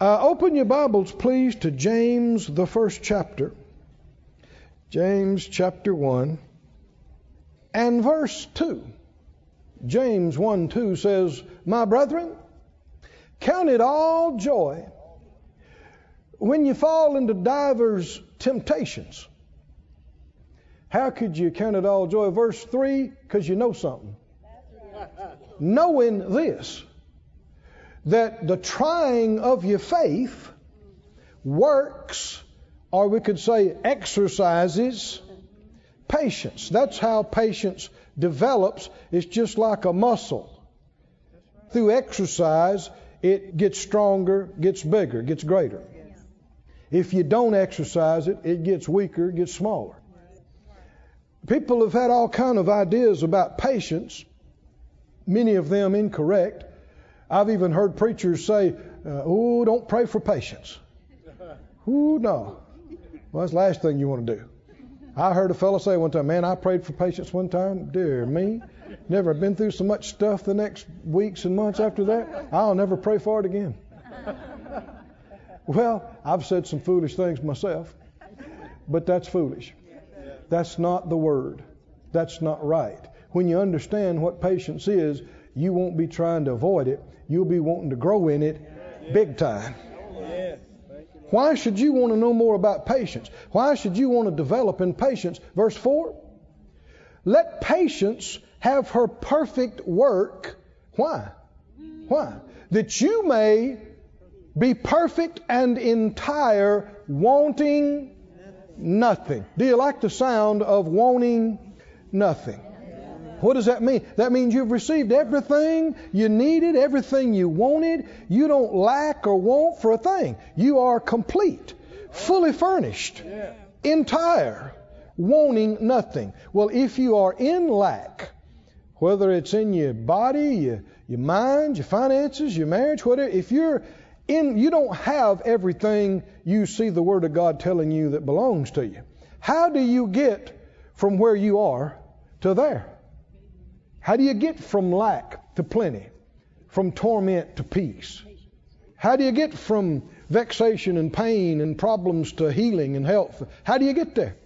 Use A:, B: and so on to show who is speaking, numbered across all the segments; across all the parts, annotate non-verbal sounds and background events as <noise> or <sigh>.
A: Uh, open your Bibles, please, to James, the first chapter. James chapter 1 and verse 2. James 1 2 says, My brethren, count it all joy when you fall into divers temptations. How could you count it all joy? Verse 3 because you know something. Knowing this, that the trying of your faith works, or we could say exercises, patience. That's how patience develops. It's just like a muscle. Through exercise, it gets stronger, gets bigger, gets greater. If you don't exercise it, it gets weaker, gets smaller. People have had all kind of ideas about patience, many of them incorrect. I've even heard preachers say, uh, "Oh, don't pray for patience." <laughs> Ooh, no. Well, that's the last thing you want to do. I heard a fellow say one time, "Man, I prayed for patience one time. Dear me, never been through so much stuff the next weeks and months after that. I'll never pray for it again." <laughs> Well, I've said some foolish things myself, but that's foolish. That's not the word. That's not right. When you understand what patience is, you won't be trying to avoid it. You'll be wanting to grow in it big time. Why should you want to know more about patience? Why should you want to develop in patience? Verse 4 Let patience have her perfect work. Why? Why? That you may be perfect and entire, wanting nothing. Do you like the sound of wanting nothing? What does that mean? That means you've received everything you needed, everything you wanted. You don't lack or want for a thing. You are complete, fully furnished, entire, wanting nothing. Well, if you are in lack, whether it's in your body, your, your mind, your finances, your marriage, whatever, if you're in, you don't have everything you see the Word of God telling you that belongs to you. How do you get from where you are to there? How do you get from lack to plenty? From torment to peace? How do you get from vexation and pain and problems to healing and health? How do you get there?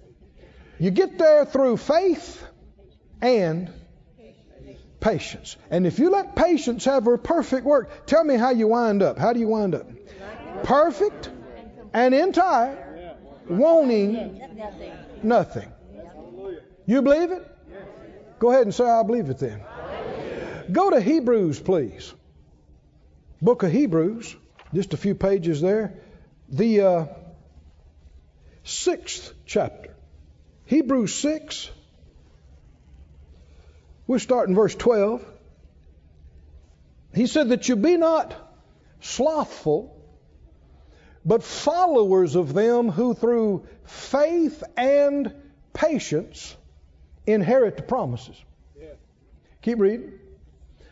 A: You get there through faith and patience. And if you let patience have her perfect work, tell me how you wind up. How do you wind up? Perfect and entire, wanting nothing. You believe it? Go ahead and say, I believe it then. Go to Hebrews, please. Book of Hebrews, just a few pages there. The uh, sixth chapter. Hebrews 6. We'll start in verse 12. He said that you be not slothful, but followers of them who through faith and patience inherit the promises. Keep reading.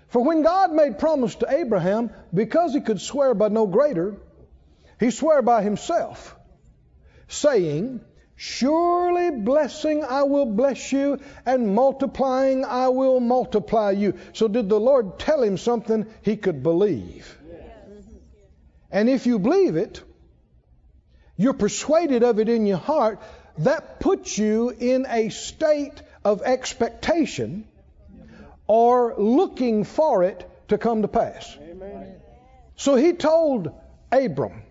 A: For when God made promise to Abraham, because he could swear by no greater, he swore by himself, saying, Surely blessing I will bless you, and multiplying I will multiply you. So, did the Lord tell him something he could believe? And if you believe it, you're persuaded of it in your heart, that puts you in a state of expectation or looking for it to come to pass. Amen. So he told Abram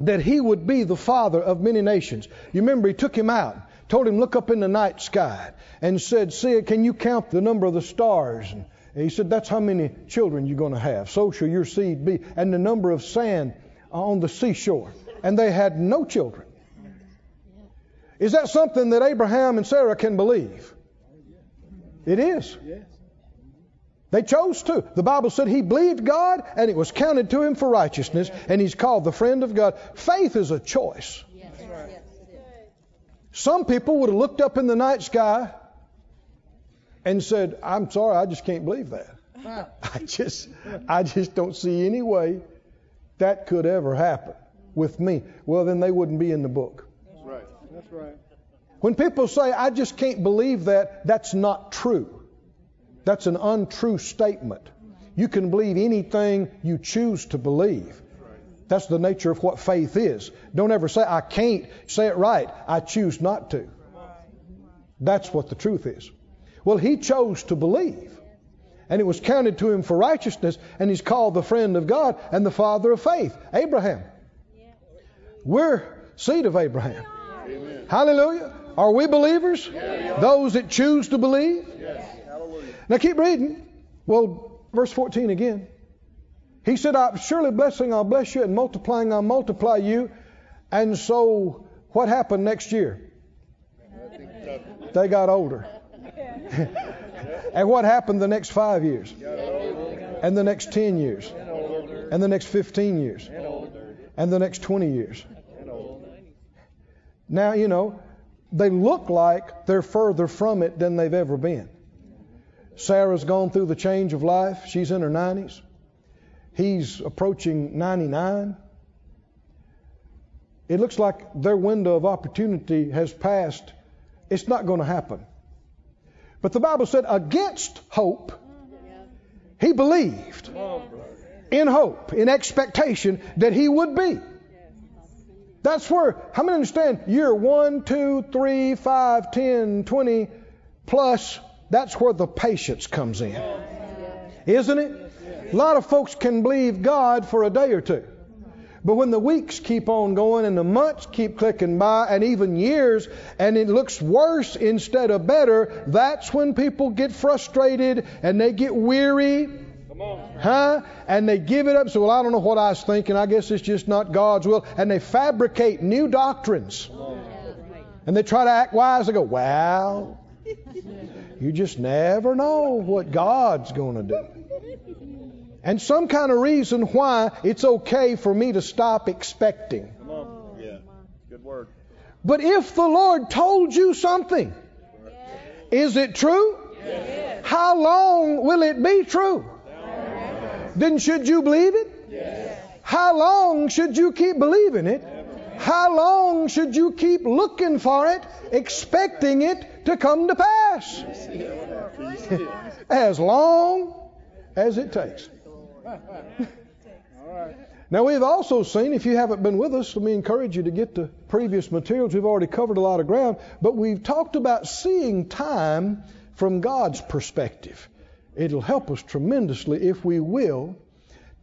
A: that he would be the father of many nations. You remember, he took him out, told him, Look up in the night sky, and said, See, can you count the number of the stars? And he said, That's how many children you're going to have. So shall your seed be. And the number of sand on the seashore. And they had no children. Is that something that Abraham and Sarah can believe? It is. They chose to. The Bible said he believed God and it was counted to him for righteousness, and he's called the friend of God. Faith is a choice. Some people would have looked up in the night sky and said, I'm sorry, I just can't believe that. <laughs> I just I just don't see any way that could ever happen with me. Well, then they wouldn't be in the book. That's right. When people say, I just can't believe that, that's not true. That's an untrue statement. You can believe anything you choose to believe. That's the nature of what faith is. Don't ever say, I can't say it right. I choose not to. That's what the truth is. Well, he chose to believe. And it was counted to him for righteousness, and he's called the friend of God and the father of faith, Abraham. We're seed of Abraham. Hallelujah. Are we believers? Yes. Those that choose to believe? Yes. Now keep reading. Well, verse 14 again. He said, I, Surely blessing I'll bless you, and multiplying I'll multiply you. And so, what happened next year? They got older. <laughs> and what happened the next five years? And the next 10 years? And the next 15 years? And the next 20 years? Now, you know, they look like they're further from it than they've ever been. Sarah's gone through the change of life. She's in her 90s. He's approaching 99. It looks like their window of opportunity has passed. It's not going to happen. But the Bible said, against hope, he believed in hope, in expectation that he would be. That's where, how many understand year one, two, three, five, ten, twenty plus, that's where the patience comes in. Isn't it? A lot of folks can believe God for a day or two. But when the weeks keep on going and the months keep clicking by and even years and it looks worse instead of better, that's when people get frustrated and they get weary Huh? And they give it up. So, well, I don't know what I was thinking. I guess it's just not God's will. And they fabricate new doctrines. And they try to act wise. They go, well, you just never know what God's going to do. And some kind of reason why it's okay for me to stop expecting.
B: Come on. Yeah. Good word.
A: But if the Lord told you something, is it true? Yes. How long will it be true? Then should you believe it? Yes. How long should you keep believing it? How long should you keep looking for it, expecting it to come to pass? as long as it takes. Now, we've also seen, if you haven't been with us, let me encourage you to get the previous materials. We've already covered a lot of ground, but we've talked about seeing time from God's perspective. It'll help us tremendously if we will.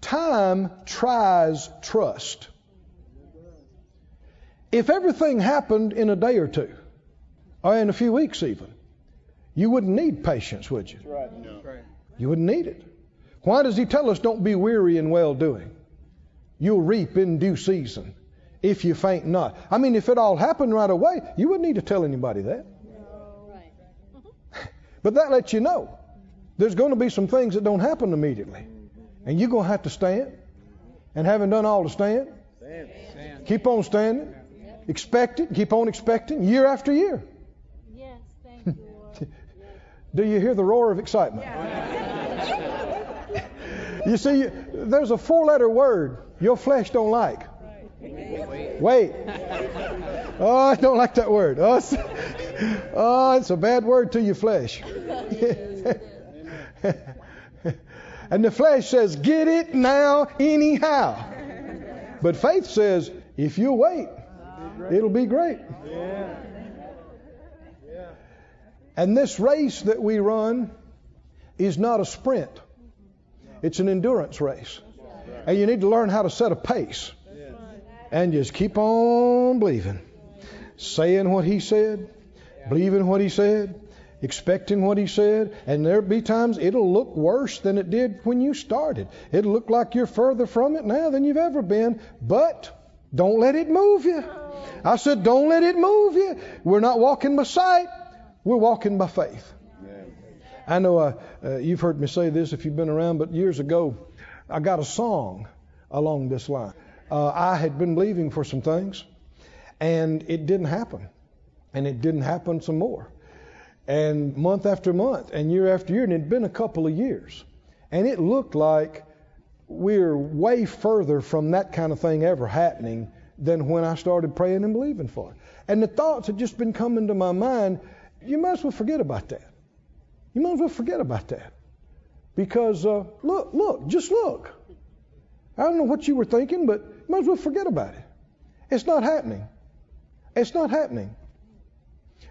A: Time tries trust. If everything happened in a day or two, or in a few weeks even, you wouldn't need patience, would you?
B: Right. No.
A: You wouldn't need it. Why does he tell us don't be weary in well doing? You'll reap in due season if you faint not. I mean, if it all happened right away, you wouldn't need to tell anybody that. <laughs> but that lets you know there's going to be some things that don't happen immediately. And you're going to have to stand. And having done all to stand, stand. keep on standing. Expect it. Keep on expecting year after year.
C: Yes, thank you, Lord. <laughs>
A: Do you hear the roar of excitement? <laughs> you see, there's a four letter word your flesh don't like. Wait. Wait. <laughs> Oh, I don't like that word. Oh, it's, oh, it's a bad word to your flesh. <laughs> and the flesh says, Get it now, anyhow. But faith says, If you wait, it'll be great. And this race that we run is not a sprint, it's an endurance race. And you need to learn how to set a pace and just keep on believing, saying what He said, believing what He said, expecting what he said, and there'll be times it'll look worse than it did when you started. It'll look like you're further from it now than you've ever been, but don't let it move you. I said, don't let it move you. We're not walking by sight, we're walking by faith. I know uh, uh, you've heard me say this if you've been around, but years ago, I got a song along this line. Uh, I had been believing for some things, and it didn't happen. And it didn't happen some more and month after month and year after year, and it'd been a couple of years. And it looked like we're way further from that kind of thing ever happening than when I started praying and believing for it. And the thoughts had just been coming to my mind, you might as well forget about that. You might as well forget about that. Because uh, look, look, just look. I don't know what you were thinking, but you might as well forget about it. It's not happening. It's not happening.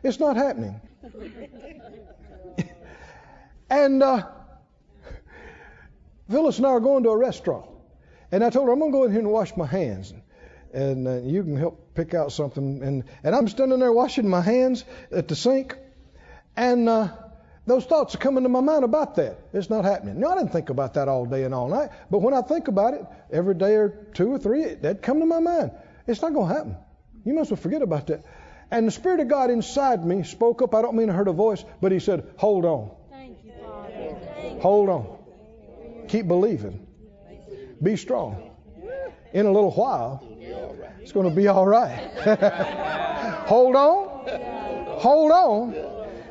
A: It's not happening. <laughs> and uh, Phyllis and I are going to a restaurant. And I told her, I'm going to go in here and wash my hands. And uh, you can help pick out something. And, and I'm standing there washing my hands at the sink. And uh, those thoughts are coming to my mind about that. It's not happening. No, I didn't think about that all day and all night. But when I think about it, every day or two or three, that come to my mind. It's not going to happen. You must well forget about that. And the Spirit of God inside me spoke up. I don't mean I heard a voice, but He said, Hold on.
C: Thank you, Father.
A: Hold on. Keep believing. Be strong. In a little while, it's going to be all right. <laughs> Hold on. Hold on.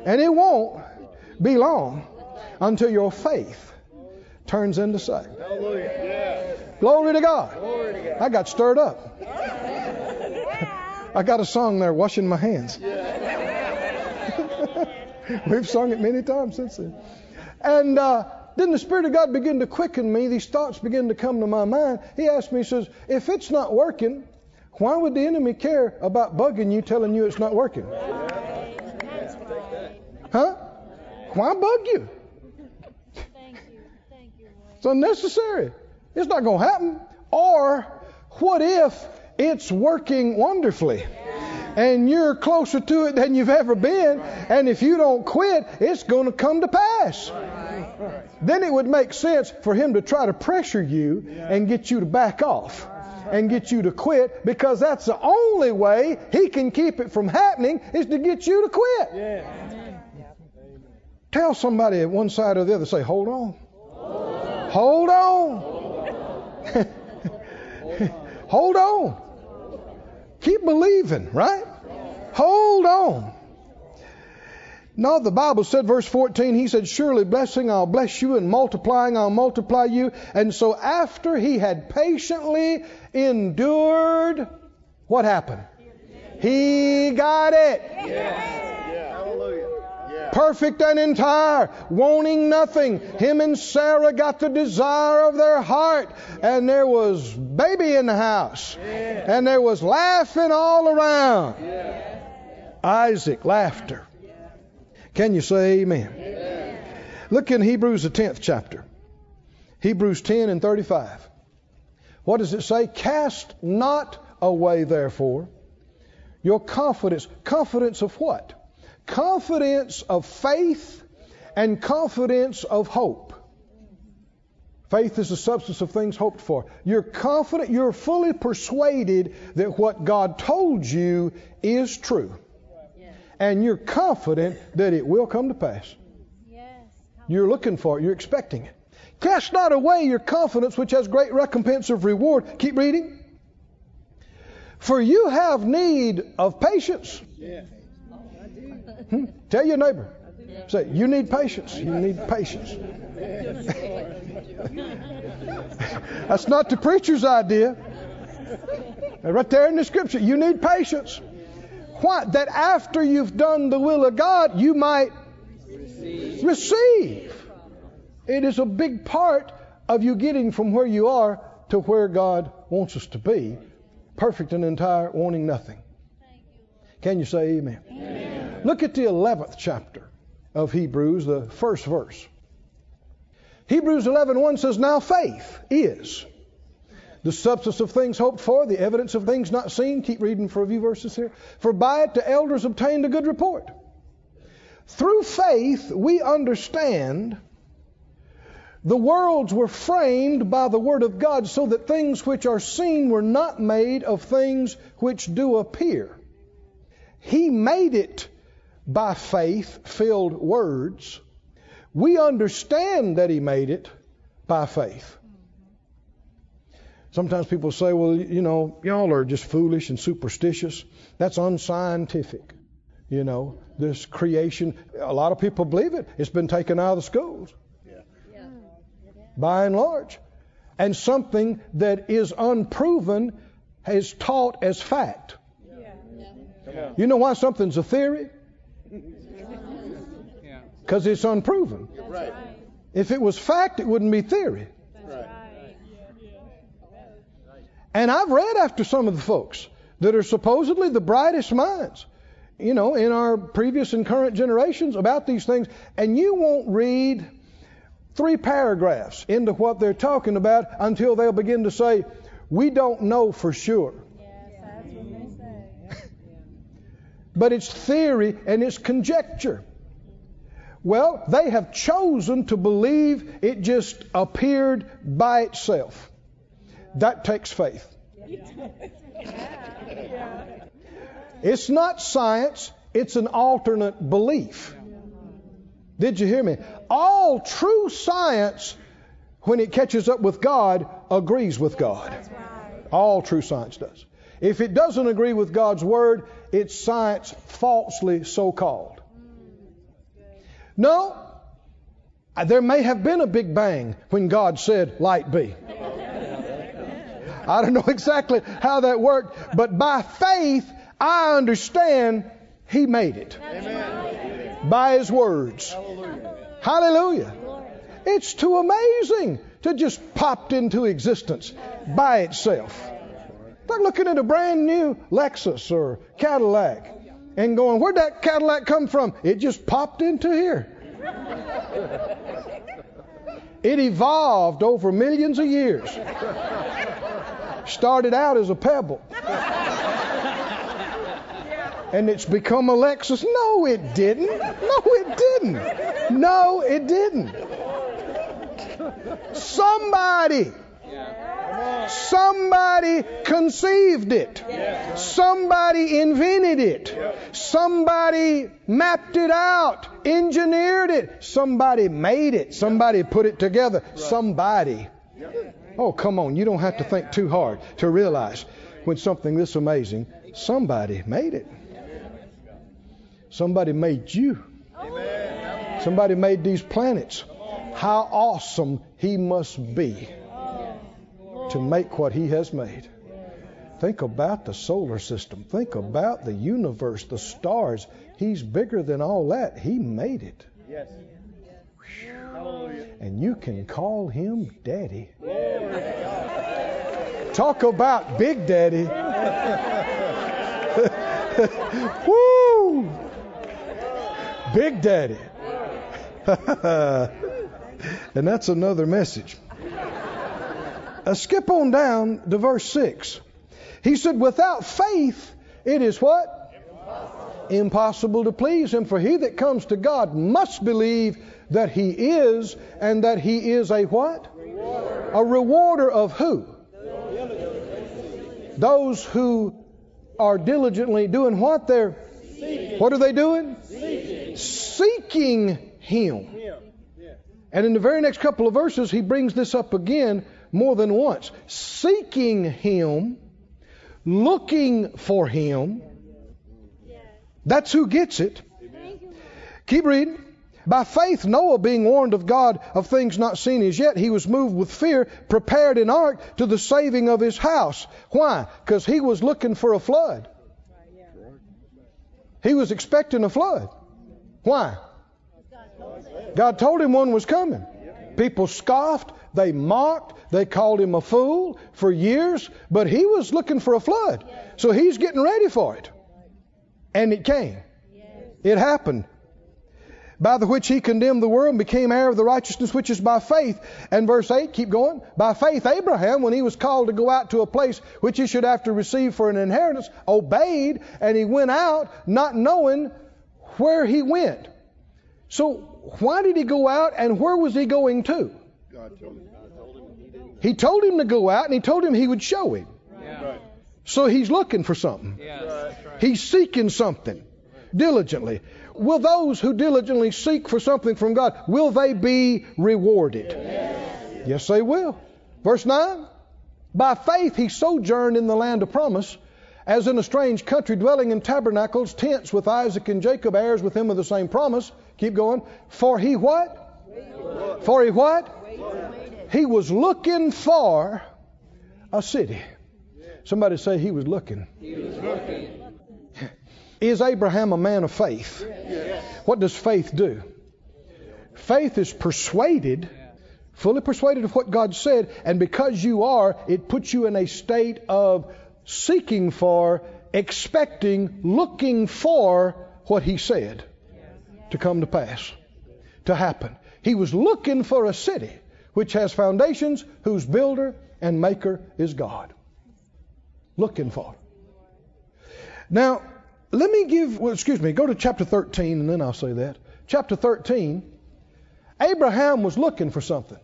A: And it won't be long until your faith turns into sight. Glory to God. I got stirred up. I got a song there, washing my hands. <laughs> We've sung it many times since then. And uh, then the Spirit of God began to quicken me. These thoughts began to come to my mind. He asked me, he says, if it's not working, why would the enemy care about bugging you, telling you it's not working?
C: That's right.
A: Huh? Why bug you?
C: Thank you. Thank you, Lord.
A: It's unnecessary. It's not going to happen. Or what if it's working wonderfully? And you're closer to it than you've ever been. And if you don't quit, it's going to come to pass. Then it would make sense for him to try to pressure you and get you to back off and get you to quit because that's the only way he can keep it from happening is to get you to quit. Tell somebody at one side or the other, say, hold on. Hold on. <laughs> Hold on. Keep believing, right? Hold on. No, the Bible said, verse 14, he said, Surely blessing I'll bless you, and multiplying I'll multiply you. And so after he had patiently endured, what happened? He got it.
B: Hallelujah.
A: Perfect and entire, wanting nothing. Him and Sarah got the desire of their heart, and there was baby in the house, and there was laughing all around. Isaac, laughter. Can you say amen? Look in Hebrews, the 10th chapter. Hebrews 10 and 35. What does it say? Cast not away, therefore, your confidence. Confidence of what? Confidence of faith and confidence of hope. Faith is the substance of things hoped for. You're confident, you're fully persuaded that what God told you is true. And you're confident that it will come to pass. You're looking for it, you're expecting it. Cast not away your confidence, which has great recompense of reward. Keep reading. For you have need of patience. Hmm? Tell your neighbor. Say, you need patience. You need patience. <laughs> That's not the preacher's idea. Right there in the scripture, you need patience. Why? That after you've done the will of God, you might receive. It is a big part of you getting from where you are to where God wants us to be. Perfect and entire, wanting nothing. Can you say amen? Look at the 11th chapter of Hebrews, the first verse. Hebrews 11:1 says, "Now faith is the substance of things hoped for, the evidence of things not seen." Keep reading for a few verses here. For by it the elders obtained a good report. Through faith we understand the worlds were framed by the word of God so that things which are seen were not made of things which do appear. He made it by faith filled words. We understand that He made it by faith. Sometimes people say, well, you know, y'all are just foolish and superstitious. That's unscientific. You know, this creation, a lot of people believe it. It's been taken out of the schools by and large. And something that is unproven is taught as fact. You know why something's a theory? Because it's unproven.
B: Right.
A: If it was fact, it wouldn't be theory.
B: Right.
A: And I've read after some of the folks that are supposedly the brightest minds, you know, in our previous and current generations about these things, and you won't read three paragraphs into what they're talking about until they'll begin to say, We don't know for sure.
C: Yes, that's what they say.
A: But it's theory and it's conjecture. Well, they have chosen to believe it just appeared by itself. That takes faith. It's not science, it's an alternate belief. Did you hear me? All true science, when it catches up with God, agrees with God. All true science does. If it doesn't agree with God's word, it's science falsely so called. No, there may have been a big bang when God said, Light be. I don't know <laughs> exactly how that worked, but by faith, I understand He made it. By His words. Hallelujah. It's too amazing to just popped into existence by itself. Like looking at a brand new Lexus or Cadillac and going, Where'd that Cadillac come from? It just popped into here. <laughs> It evolved over millions of years. Started out as a pebble. <laughs> And it's become a Lexus. No, it didn't. No, it didn't. No, it didn't. <laughs> Somebody Somebody conceived it. Somebody invented it. Somebody mapped it out, engineered it. Somebody made it. Somebody put it together. Somebody. Oh, come on. You don't have to think too hard to realize when something this amazing, somebody made it. Somebody made you. Somebody made these planets. How awesome he must be to make what he has made. Think about the solar system. Think about the universe, the stars. He's bigger than all that. He made it.
B: Yes.
A: And you can call him daddy. Talk about Big Daddy. <laughs> Woo! Big Daddy. <laughs> and that's another message. Uh, skip on down to verse 6. He said, Without faith, it is what? Impossible. Impossible to please Him. For he that comes to God must believe that He is, and that He is a what?
B: Rewarder.
A: A rewarder of who? Those who are diligently doing what? They're what are they doing?
B: Seeking.
A: Seeking Him.
B: Him. Yeah.
A: And in the very next couple of verses, he brings this up again more than once. Seeking Him, looking for Him. That's who gets it. Keep reading. By faith, Noah, being warned of God of things not seen as yet, he was moved with fear, prepared an ark to the saving of his house. Why? Because he was looking for a flood. He was expecting a flood. Why? God told him one was coming. People scoffed, they mocked, they called him a fool for years, but he was looking for a flood. So he's getting ready for it. And it came. It happened. By the which he condemned the world and became heir of the righteousness which is by faith. And verse 8, keep going. By faith, Abraham, when he was called to go out to a place which he should have to receive for an inheritance, obeyed, and he went out not knowing where he went. So, why did he go out and where was he going to?
B: God told him.
A: He told him to go out and he told him he would show him.
B: Right.
A: So he's looking for something.
B: Right.
A: He's seeking something diligently. Will those who diligently seek for something from God, will they be rewarded? Yes, they will. Verse 9. By faith he sojourned in the land of promise, as in a strange country, dwelling in tabernacles, tents with Isaac and Jacob, heirs with him of the same promise. Keep going. For he what? For he what? He was looking for a city. Somebody say he was looking. He was looking. Is Abraham a man of faith? What does faith do? Faith is persuaded fully persuaded of what God said, and because you are, it puts you in a state of seeking for, expecting, looking for what He said to come to pass, to happen. He was looking for a city which has foundations, whose builder and maker is God. Looking for. Now, let me give, well, excuse me, go to chapter 13 and then I'll say that. Chapter 13, Abraham was looking for something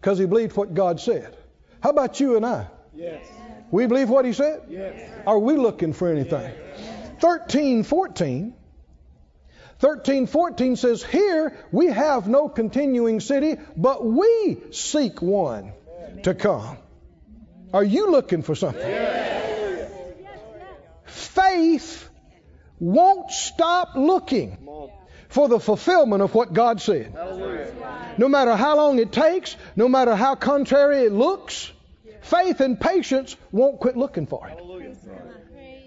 A: because he believed what God said. How about you and I?
B: Yes.
A: We believe what he said?
B: Yes.
A: Are we looking for anything? 13, 14. 13, 14 says, Here we have no continuing city, but we seek one to come. Are you looking for something? Faith won't stop looking for the fulfillment of what God said. No matter how long it takes, no matter how contrary it looks, faith and patience won't quit looking for it.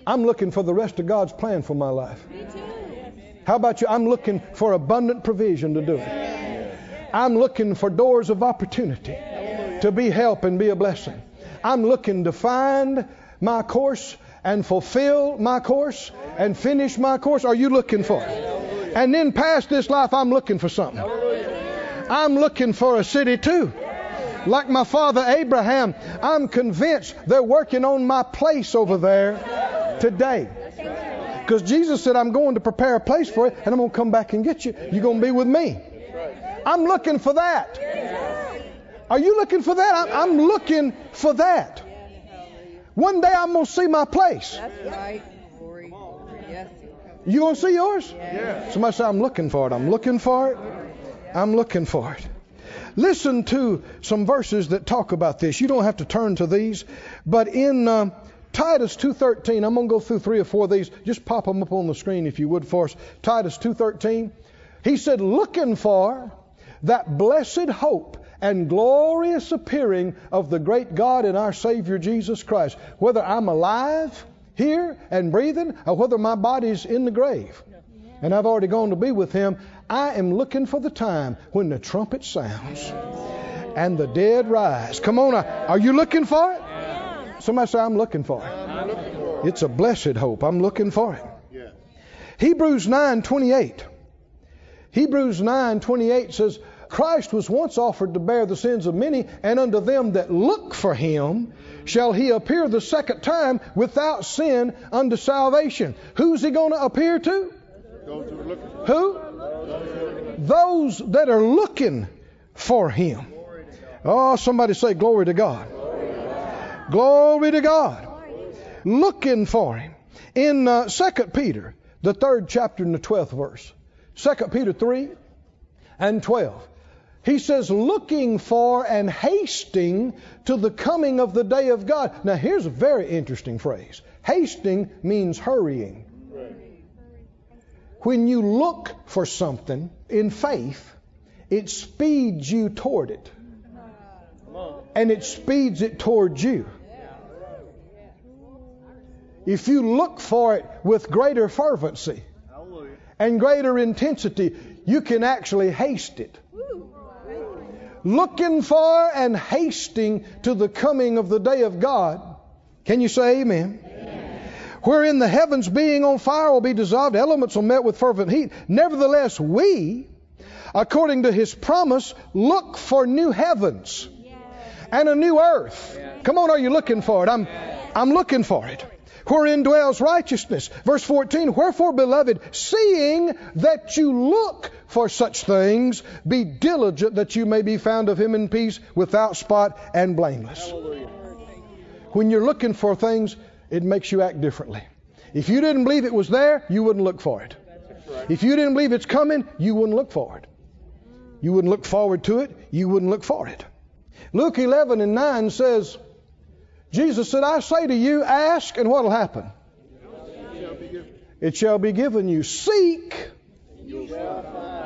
A: I'm looking for the rest of God's plan for my life. How about you? I'm looking for abundant provision to do it. I'm looking for doors of opportunity to be help and be a blessing. I'm looking to find my course and fulfill my course and finish my course. Are you looking for it? And then past this life, I'm looking for something. I'm looking for a city too. Like my father Abraham, I'm convinced they're working on my place over there today. Because Jesus said, I'm going to prepare a place for you, and I'm going to come back and get you. You're going to be with me. I'm looking for that. Are you looking for that? I'm, I'm looking for that. One day I'm going to see my place.
D: That's right.
A: You going to see yours? Somebody say, I'm looking for it. I'm looking for it. I'm looking for it. Listen to some verses that talk about this. You don't have to turn to these, but in um, Titus 2:13, I'm going to go through three or four of these. Just pop them up on the screen if you would for us. Titus 2:13. He said, "Looking for that blessed hope and glorious appearing of the great God and our Savior Jesus Christ, whether I'm alive here and breathing, or whether my body's in the grave." And I've already gone to be with him. I am looking for the time when the trumpet sounds and the dead rise. Come on, are you looking for it? Somebody say, I'm looking for it.
B: I'm looking for it.
A: It's a blessed hope. I'm looking for it. Hebrews 9:28. Hebrews 9:28 says, Christ was once offered to bear the sins of many, and unto them that look for him shall he appear the second time without sin unto salvation. Who's he going to appear to?
B: Those who are
A: Who? Those that are looking for him. Oh, somebody say glory to God. Glory to God. Looking for him. In uh, 2 Peter, the third chapter and the 12th verse. 2 Peter 3 and 12. He says, looking for and hasting to the coming of the day of God. Now, here's a very interesting phrase. Hasting means hurrying. When you look for something in faith, it speeds you toward it. And it speeds it towards you. If you look for it with greater fervency
B: Hallelujah.
A: and greater intensity, you can actually haste it. Looking for and hasting to the coming of the day of God. Can you say amen? Wherein the heavens being on fire will be dissolved, elements will melt with fervent heat. Nevertheless, we, according to his promise, look for new heavens and a new earth. Come on, are you looking for it? I'm, I'm looking for it. Wherein dwells righteousness. Verse 14, wherefore, beloved, seeing that you look for such things, be diligent that you may be found of him in peace, without spot and blameless. When you're looking for things, it makes you act differently. If you didn't believe it was there, you wouldn't look for it. If you didn't believe it's coming, you wouldn't look for it. You wouldn't look forward to it, you wouldn't look for it. Luke 11 and 9 says, Jesus said, I say to you, ask, and what will happen? It shall be given you. Seek,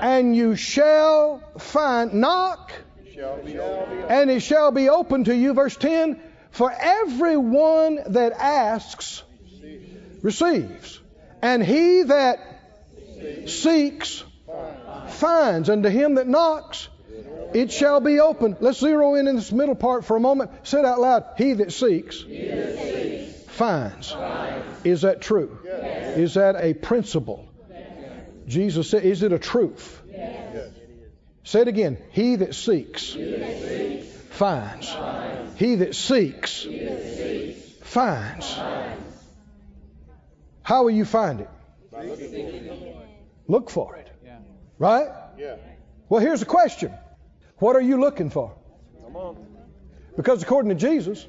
A: and you shall find. Knock, and it shall be open to you. Verse 10 For everyone that asks receives, and he that seeks finds, and to him that knocks It shall be open. Let's zero in in this middle part for a moment. Say it out loud. He that seeks, finds. Is that true? Is that a principle? Jesus said, is it a truth? Say it again. He that seeks, finds. He that seeks, finds. How will you find it? Look for it. Right?
B: Yeah.
A: Well, here's the question What are you looking for?
B: Come on.
A: Because according to Jesus,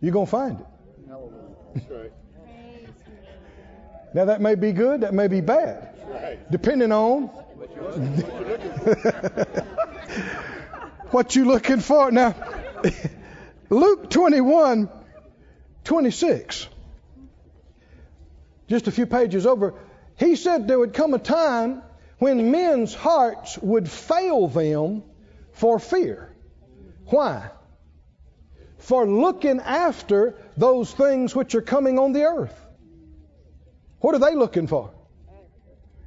A: you're going to find it. Now, that may be good, that may be bad,
B: Right.
A: depending on what you're <laughs> looking for. Now, <laughs> Luke 21 26, just a few pages over, he said there would come a time when men's hearts would fail them for fear. Why? For looking after those things which are coming on the earth. What are they looking for?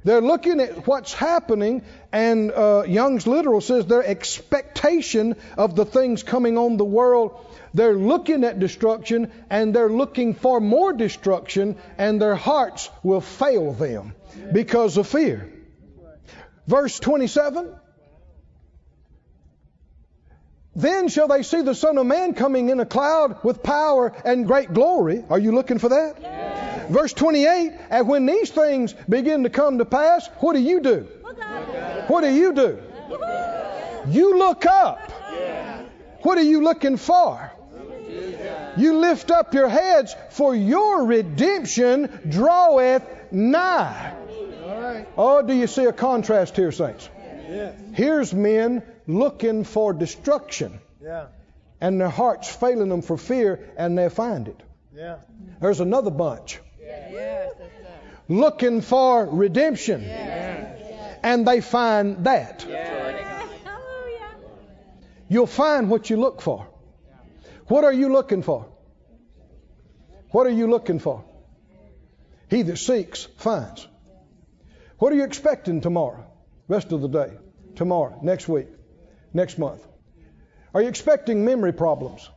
A: They're looking at what's happening, and uh, Young's literal says their expectation of the things coming on the world. They're looking at destruction, and they're looking for more destruction, and their hearts will fail them because of fear. Verse 27 Then shall they see the Son of Man coming in a cloud with power and great glory. Are you looking for that? Verse 28 And when these things begin to come to pass, what do you do? What do you do? You look up. What are you looking for? You lift up your heads, for your redemption draweth nigh. Oh, do you see a contrast here, saints? Here's men looking for destruction,
B: Yeah.
A: and their hearts failing them for fear, and they find it.
B: Yeah.
A: There's another bunch
D: Yes,
A: looking for redemption, and they find that. You'll find what you look for. What are you looking for? What are you looking for? He that seeks finds. What are you expecting tomorrow? Rest of the day, tomorrow, next week, next month. Are you expecting memory problems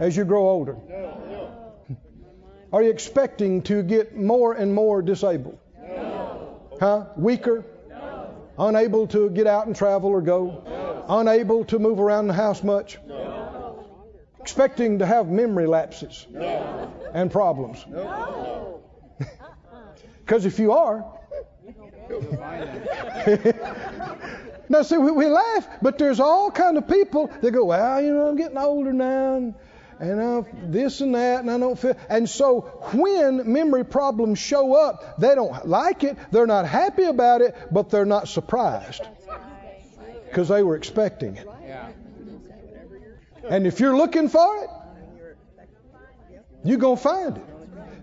A: as you grow older? No. Are you expecting to get more and more disabled? No. Huh? Weaker? Unable to get out and travel or go? Unable to move around the house much? Expecting to have memory lapses and problems? Because <laughs> if you are, <laughs> now see, we, we laugh, but there's all kind of people that go, well, you know, I'm getting older now, and, and uh, this and that, and I don't feel. And so when memory problems show up, they don't like it, they're not happy about it, but they're not surprised because they were expecting it. And if you're looking for it, you're going to find it.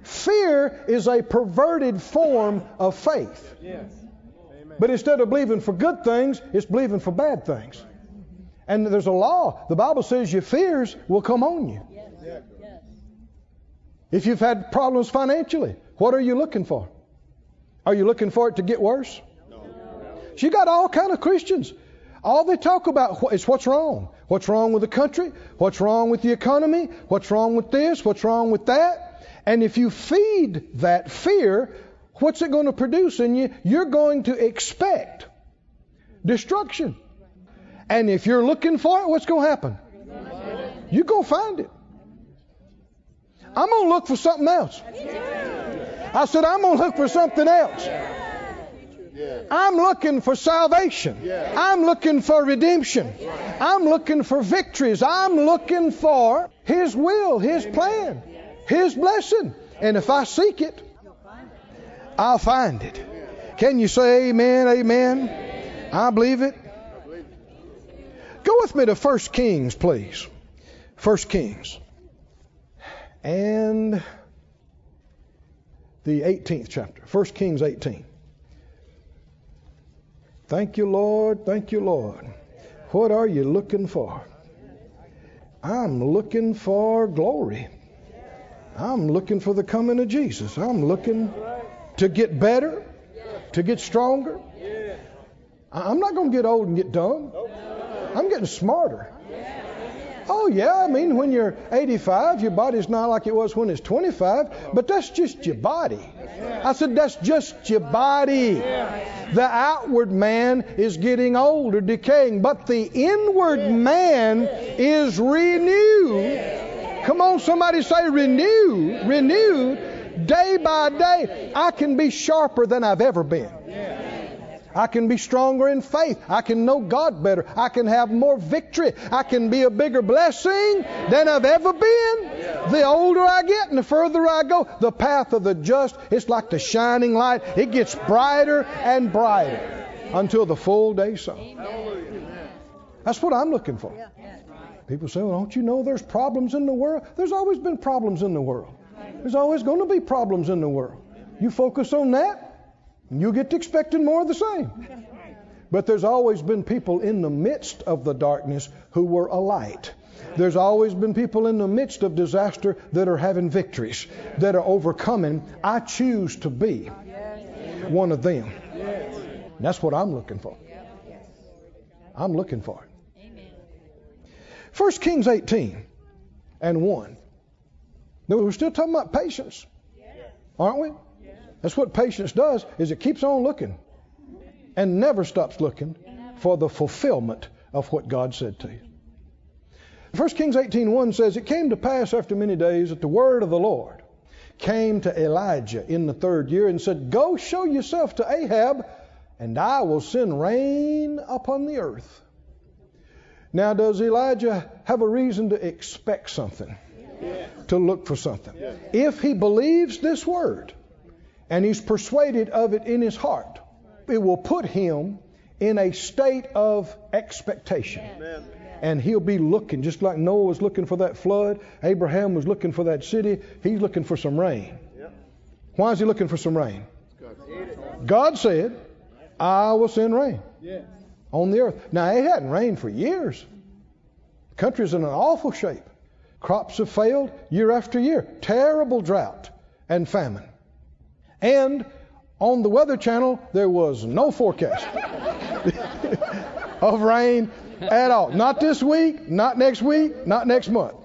A: Fear is a perverted form of faith. Yes. But instead of believing for good things, it's believing for bad things. And there's a law. The Bible says your fears will come on you. If you've had problems financially, what are you looking for? Are you looking for it to get worse? So you got all kind of Christians. All they talk about is what's wrong. What's wrong with the country? What's wrong with the economy? What's wrong with this? What's wrong with that? And if you feed that fear, what's it going to produce in you? You're going to expect destruction. And if you're looking for it, what's going to happen? You're going to find it. I'm going to look for something else. I said, I'm going to look for something else. I'm looking for salvation. I'm looking for redemption. I'm looking for victories. I'm looking for His will, His plan, His blessing. And if I seek it, I'll find it. Can you say amen, amen? I believe it. Go with me to 1 Kings, please. 1 Kings. And the 18th chapter. 1 Kings 18. Thank you, Lord. Thank you, Lord. What are you looking for? I'm looking for glory. I'm looking for the coming of Jesus. I'm looking to get better, to get stronger. I'm not going to get old and get dumb. I'm getting smarter. Oh, yeah, I mean, when you're 85, your body's not like it was when it's 25, but that's just your body. I said, that's just your body. The outward man is getting old or decaying, but the inward man is renewed. Come on, somebody say renewed, renewed day by day. I can be sharper than I've ever been. I can be stronger in faith. I can know God better. I can have more victory. I can be a bigger blessing than I've ever been. The older I get and the further I go, the path of the just, it's like the shining light. It gets brighter and brighter until the full day sun. That's what I'm looking for. People say, well, don't you know there's problems in the world? There's always been problems in the world. There's always going to be problems in the world. You focus on that, and you get to expecting more of the same. But there's always been people in the midst of the darkness who were a light. There's always been people in the midst of disaster that are having victories, that are overcoming. I choose to be one of them. That's what I'm looking for. I'm looking for it. 1 Kings 18 and 1. Now, we're still talking about patience, aren't we? That's what patience does, is it keeps on looking and never stops looking for the fulfillment of what God said to you. 1 Kings 18:1 says, It came to pass after many days that the word of the Lord came to Elijah in the third year and said, Go show yourself to Ahab, and I will send rain upon the earth. Now, does Elijah have a reason to expect something? To look for something? If he believes this word and he's persuaded of it in his heart, it will put him in a state of expectation. And he'll be looking, just like Noah was looking for that flood, Abraham was looking for that city, he's looking for some rain. Why is he looking for some rain? God said, I will send rain on the earth. Now, it hadn't rained for years. The country's in an awful shape. Crops have failed year after year. Terrible drought and famine. And on the Weather Channel, there was no forecast <laughs> of rain at all. Not this week, not next week, not next month.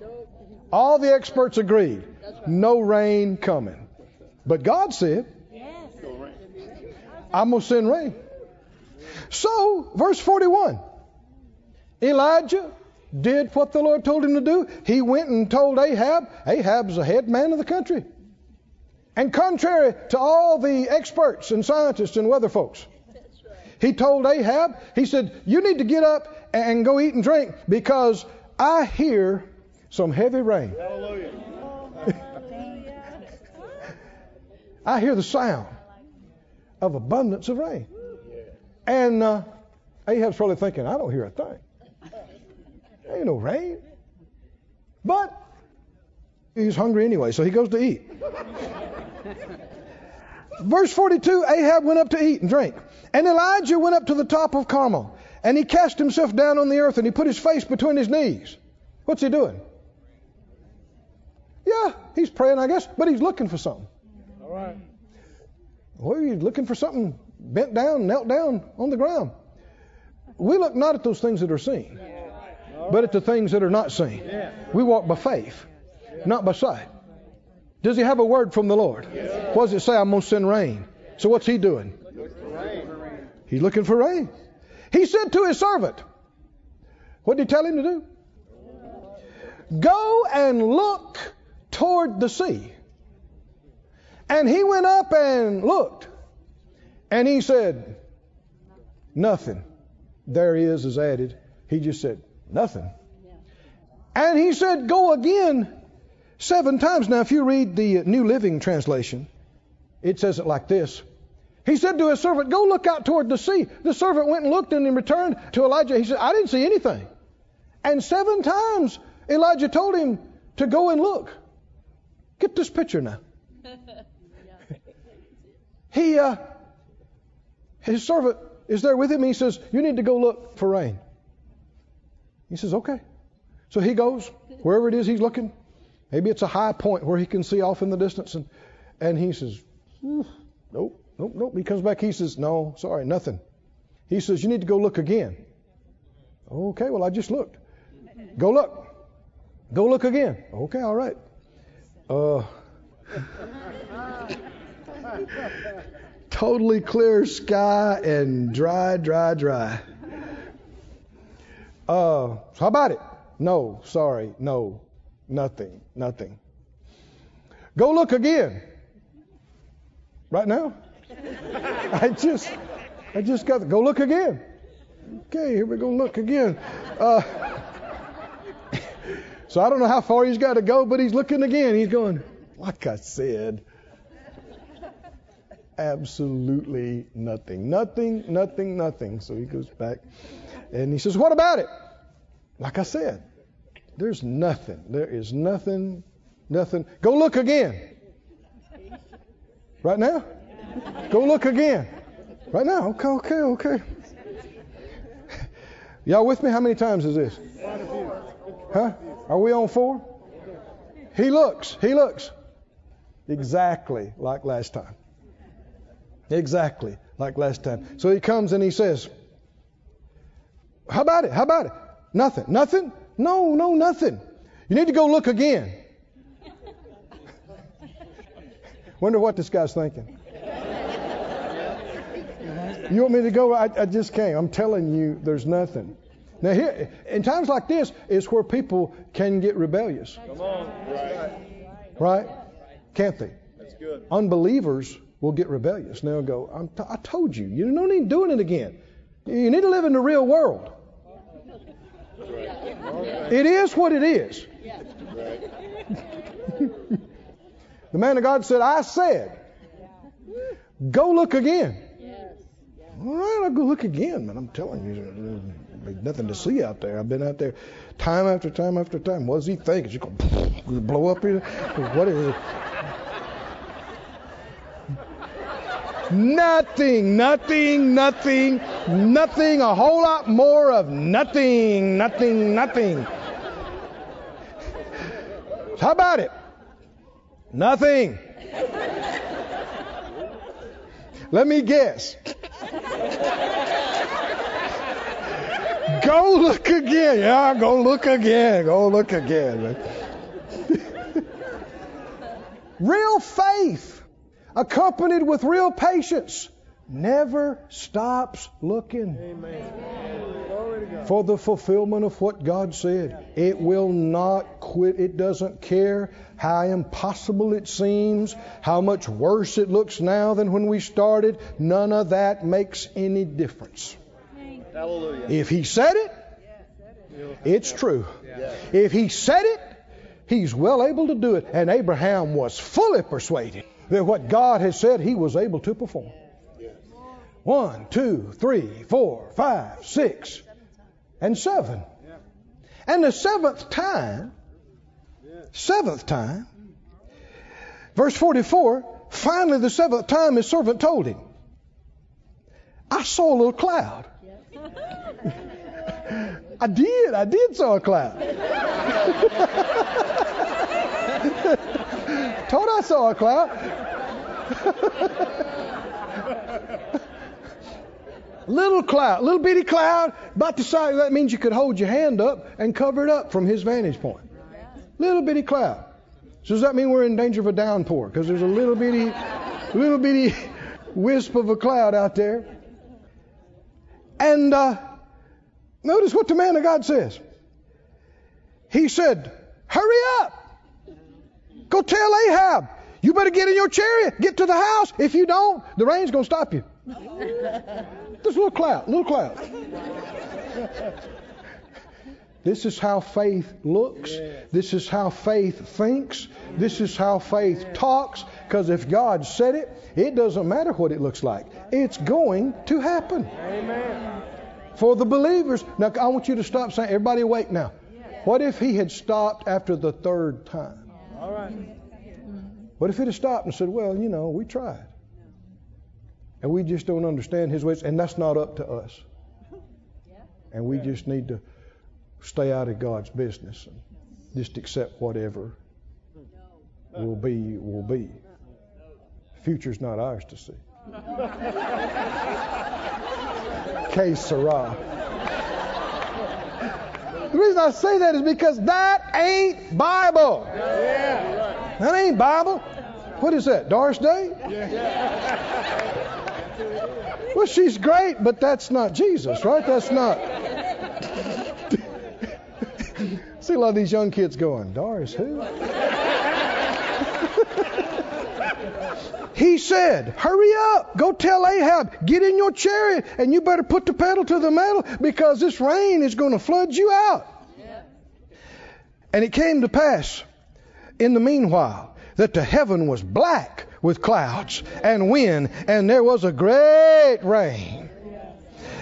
A: All the experts agreed no rain coming. But God said, I'm going to send rain. So, verse 41 Elijah did what the Lord told him to do. He went and told Ahab. Ahab's the head man of the country. And contrary to all the experts and scientists and weather folks, he told Ahab, he said, You need to get up and go eat and drink because I hear some heavy rain.
B: Hallelujah. <laughs>
A: I hear the sound of abundance of rain. And uh, Ahab's probably thinking, I don't hear a thing. There ain't no rain. But he's hungry anyway, so he goes to eat. Verse 42 Ahab went up to eat and drink. And Elijah went up to the top of Carmel. And he cast himself down on the earth and he put his face between his knees. What's he doing? Yeah, he's praying, I guess, but he's looking for something.
B: All right.
A: Well, he's looking for something bent down, knelt down on the ground. We look not at those things that are seen, but at the things that are not seen. We walk by faith, not by sight. Does he have a word from the Lord? What does it say? I'm going to send rain. So what's he doing? He's looking for rain. He said to his servant, what did he tell him to do? Go and look toward the sea. And he went up and looked. And he said, Nothing. There he is, is added. He just said, Nothing. And he said, Go again seven times. Now, if you read the New Living Translation, it says it like this. He said to his servant, Go look out toward the sea. The servant went and looked and he returned to Elijah. He said, I didn't see anything. And seven times Elijah told him to go and look. Get this picture now. <laughs> he, uh, his servant is there with him. He says, You need to go look for rain. He says, Okay. So he goes, wherever it is he's looking. Maybe it's a high point where he can see off in the distance. And, and he says, Nope, nope, nope. He comes back. He says, No, sorry, nothing. He says, You need to go look again. Okay, well, I just looked. Go look. Go look again. Okay, all right. Uh, <laughs> totally clear sky and dry, dry, dry. Uh, how about it? No, sorry, no, nothing, nothing. Go look again. Right now? <laughs> I just, I just got to go look again. Okay, here we go look again. Uh, <laughs> so I don't know how far he's got to go, but he's looking again. He's going, like I said, absolutely nothing. Nothing, nothing, nothing. So he goes back and he says, What about it? Like I said, there's nothing. There is nothing, nothing. Go look again. Right now? Go look again. Right now? Okay, okay, okay. Y'all with me? How many times is this? Huh? Are we on four? He looks. He looks. Exactly like last time. Exactly like last time. So he comes and he says, How about it? How about it? Nothing. Nothing? No, no, nothing. You need to go look again. <laughs> Wonder what this guy's thinking. You want me to go? I, I just can't. I'm telling you, there's nothing. Now, here, in times like this, is where people can get rebellious.
B: Come on. Right.
A: Right? Can't they?
B: That's good.
A: Unbelievers will get rebellious. They'll go, I'm t- I told you. You don't need doing it again. You need to live in the real world. It is what it is. <laughs> the man of God said, I said, go look again. All right, I'll go look again, man. I'm telling you, there's nothing to see out there. I've been out there time after time after time. What does he think? Is he going <laughs> to blow up here? What is it? Nothing, nothing, nothing, nothing, a whole lot more of nothing, nothing, nothing. How about it? Nothing. Let me guess. Go look again. Yeah, go look again. Go look again. <laughs> real faith, accompanied with real patience, never stops looking for the fulfillment of what God said. It will not quit. It doesn't care how impossible it seems, how much worse it looks now than when we started. None of that makes any difference.
B: Hallelujah.
A: If He said it, it's true. If He said it, He's well able to do it. And Abraham was fully persuaded that what God has said He was able to perform. One, two, three, four, five, six, and seven. And the seventh time, seventh time, verse 44, finally the seventh time his servant told him, I saw a little cloud. <laughs> I did, I did saw a cloud. <laughs> Told I saw a cloud. little cloud, little bitty cloud, about the size. That means you could hold your hand up and cover it up from his vantage point. Little bitty cloud. So does that mean we're in danger of a downpour? Because there's a little bitty, little bitty wisp of a cloud out there. And uh, notice what the man of God says. He said, "Hurry up! Go tell Ahab. You better get in your chariot. Get to the house. If you don't, the rain's going to stop you." <laughs> This little cloud, little cloud. <laughs> This is how faith looks. This is how faith thinks. This is how faith talks. Because if God said it, it doesn't matter what it looks like. It's going to happen.
B: Amen.
A: For the believers. Now, I want you to stop saying, everybody awake now. What if he had stopped after the third time?
B: All right. Mm-hmm.
A: What if it had stopped and said, well, you know, we tried. And we just don't understand his ways, and that's not up to us. And we just need to stay out of God's business and just accept whatever will be, will be. The future's not ours to see. <laughs> Que sera. The reason I say that is because that ain't Bible. That ain't Bible. What is that? Doris Day? Well, she's great, but that's not Jesus, right? That's not. <laughs> See a lot of these young kids going, Doris who? He said, Hurry up, go tell Ahab, get in your chariot, and you better put the pedal to the metal because this rain is going to flood you out. And it came to pass in the meanwhile that the heaven was black with clouds and wind, and there was a great rain.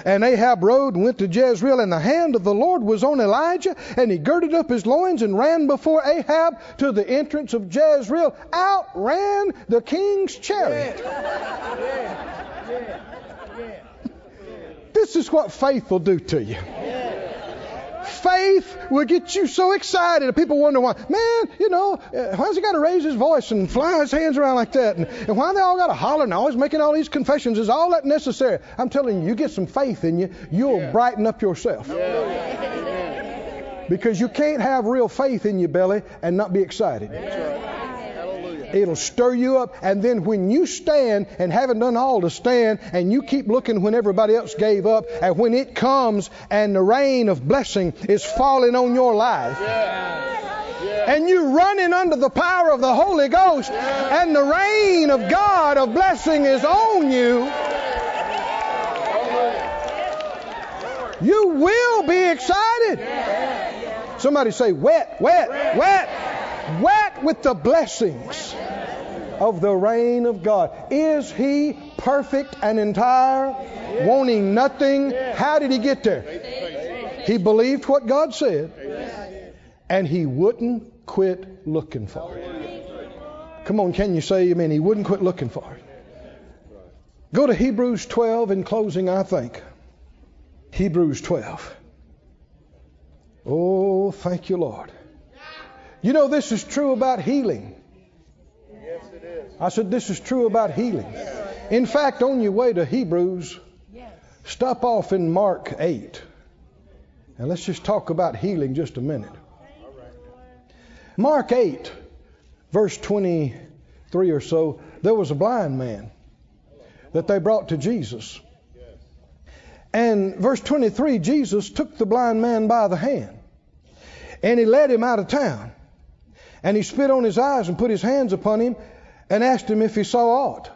A: And Ahab rode and went to Jezreel, and the hand of the Lord was on Elijah, and he girded up his loins and ran before Ahab to the entrance of Jezreel. Out ran the king's chariot. This is what faith will do to you. Faith will get you so excited. And people wonder why, man, you know, uh, why's he got to raise his voice and fly his hands around like that? And, and why they all got to holler and always making all these confessions? Is all that necessary? I'm telling you, you get some faith in you, you'll yeah. brighten up yourself. Yeah. Because you can't have real faith in your belly and not be excited. It'll stir you up. And then when you stand and haven't done all to stand, and you keep looking when everybody else gave up, and when it comes and the rain of blessing is falling on your life. And you're running under the power of the Holy Ghost, and the rain of God of blessing is on you. You will be excited. Somebody say, wet, wet, wet, wet with the blessings of the rain of God. Is he perfect and entire, wanting nothing? How did he get there? He believed what God said, and he wouldn't quit looking for it. Come on, can you say amen? He wouldn't quit looking for it. Go to Hebrews 12 in closing, I think. Hebrews 12. Oh, thank you, Lord. You know, this is true about healing. I said, This is true about healing. In fact, on your way to Hebrews, stop off in Mark 8. And let's just talk about healing just a minute. Mark 8, verse 23 or so, there was a blind man that they brought to Jesus. And verse 23, Jesus took the blind man by the hand and he led him out of town. And he spit on his eyes and put his hands upon him and asked him if he saw aught.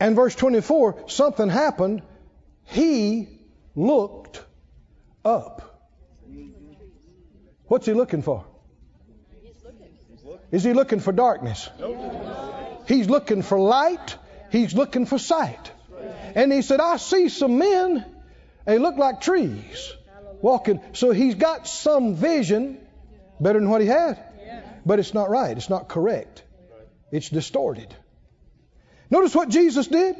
A: And verse 24, something happened. He looked up. What's he looking for? Is he looking for darkness? He's looking for light. He's looking for sight. And he said, I see some men. They look like trees walking. So he's got some vision better than what he had. But it's not right. It's not correct. It's distorted. Notice what Jesus did.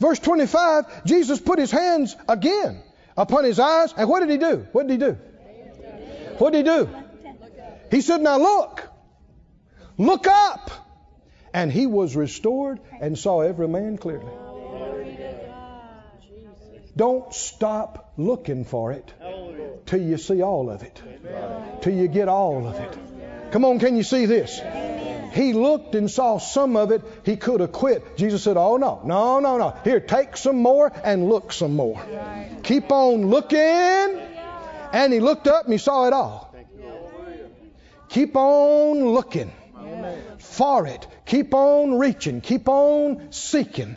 A: Verse 25, Jesus put his hands again upon his eyes. And what did he do? What did he do? What did he do? He said, Now look, look up. And he was restored and saw every man clearly. Don't stop looking for it till you see all of it, till you get all of it. Come on, can you see this? He looked and saw some of it. He could have quit. Jesus said, Oh, no, no, no, no. Here, take some more and look some more. Keep on looking. And he looked up and he saw it all. Keep on looking for it. Keep on reaching. Keep on seeking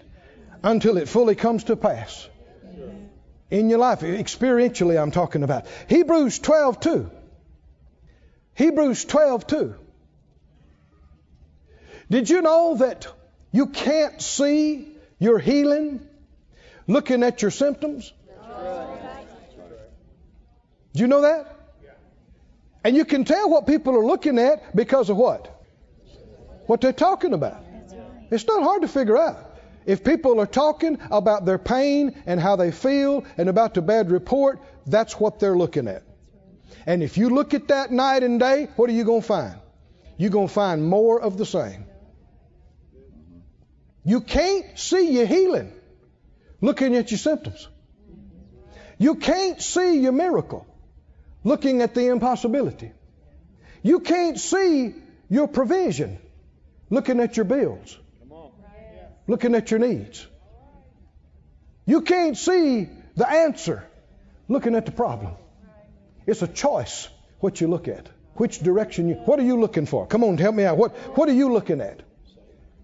A: until it fully comes to pass in your life. Experientially, I'm talking about. Hebrews 12 2. Hebrews 12 2. Did you know that you can't see your healing looking at your symptoms? Do you know that? And you can tell what people are looking at because of what? What they're talking about. It's not hard to figure out. If people are talking about their pain and how they feel and about the bad report, that's what they're looking at. And if you look at that night and day, what are you going to find? You're going to find more of the same. You can't see your healing looking at your symptoms. You can't see your miracle looking at the impossibility. You can't see your provision looking at your bills, looking at your needs. You can't see the answer looking at the problem. It's a choice what you look at, which direction you. What are you looking for? Come on, help me out. What What are you looking at?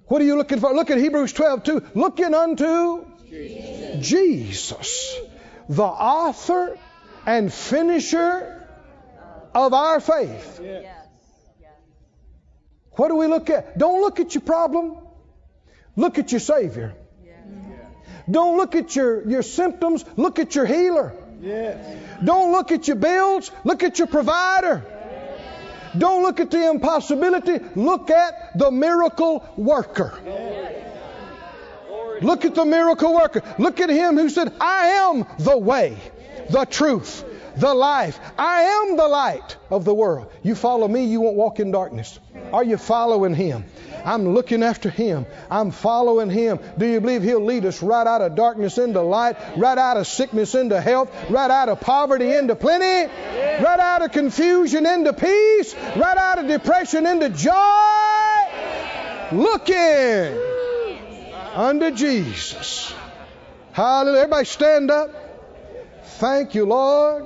A: What are you looking for? Look at Hebrews 12 2. Looking unto Jesus. Jesus, the author and finisher of our faith. What do we look at? Don't look at your problem. Look at your Savior. Don't look at your, your symptoms. Look at your healer. Don't look at your bills. Look at your provider. Don't look at the impossibility. Look at the miracle worker. Look at the miracle worker. Look at him who said, I am the way, the truth, the life. I am the light of the world. You follow me, you won't walk in darkness. Are you following him? I'm looking after him. I'm following him. Do you believe he'll lead us right out of darkness into light, right out of sickness into health, right out of poverty into plenty, right out of confusion into peace, right out of depression into joy? Looking unto Jesus. Hallelujah. Everybody stand up. Thank you, Lord.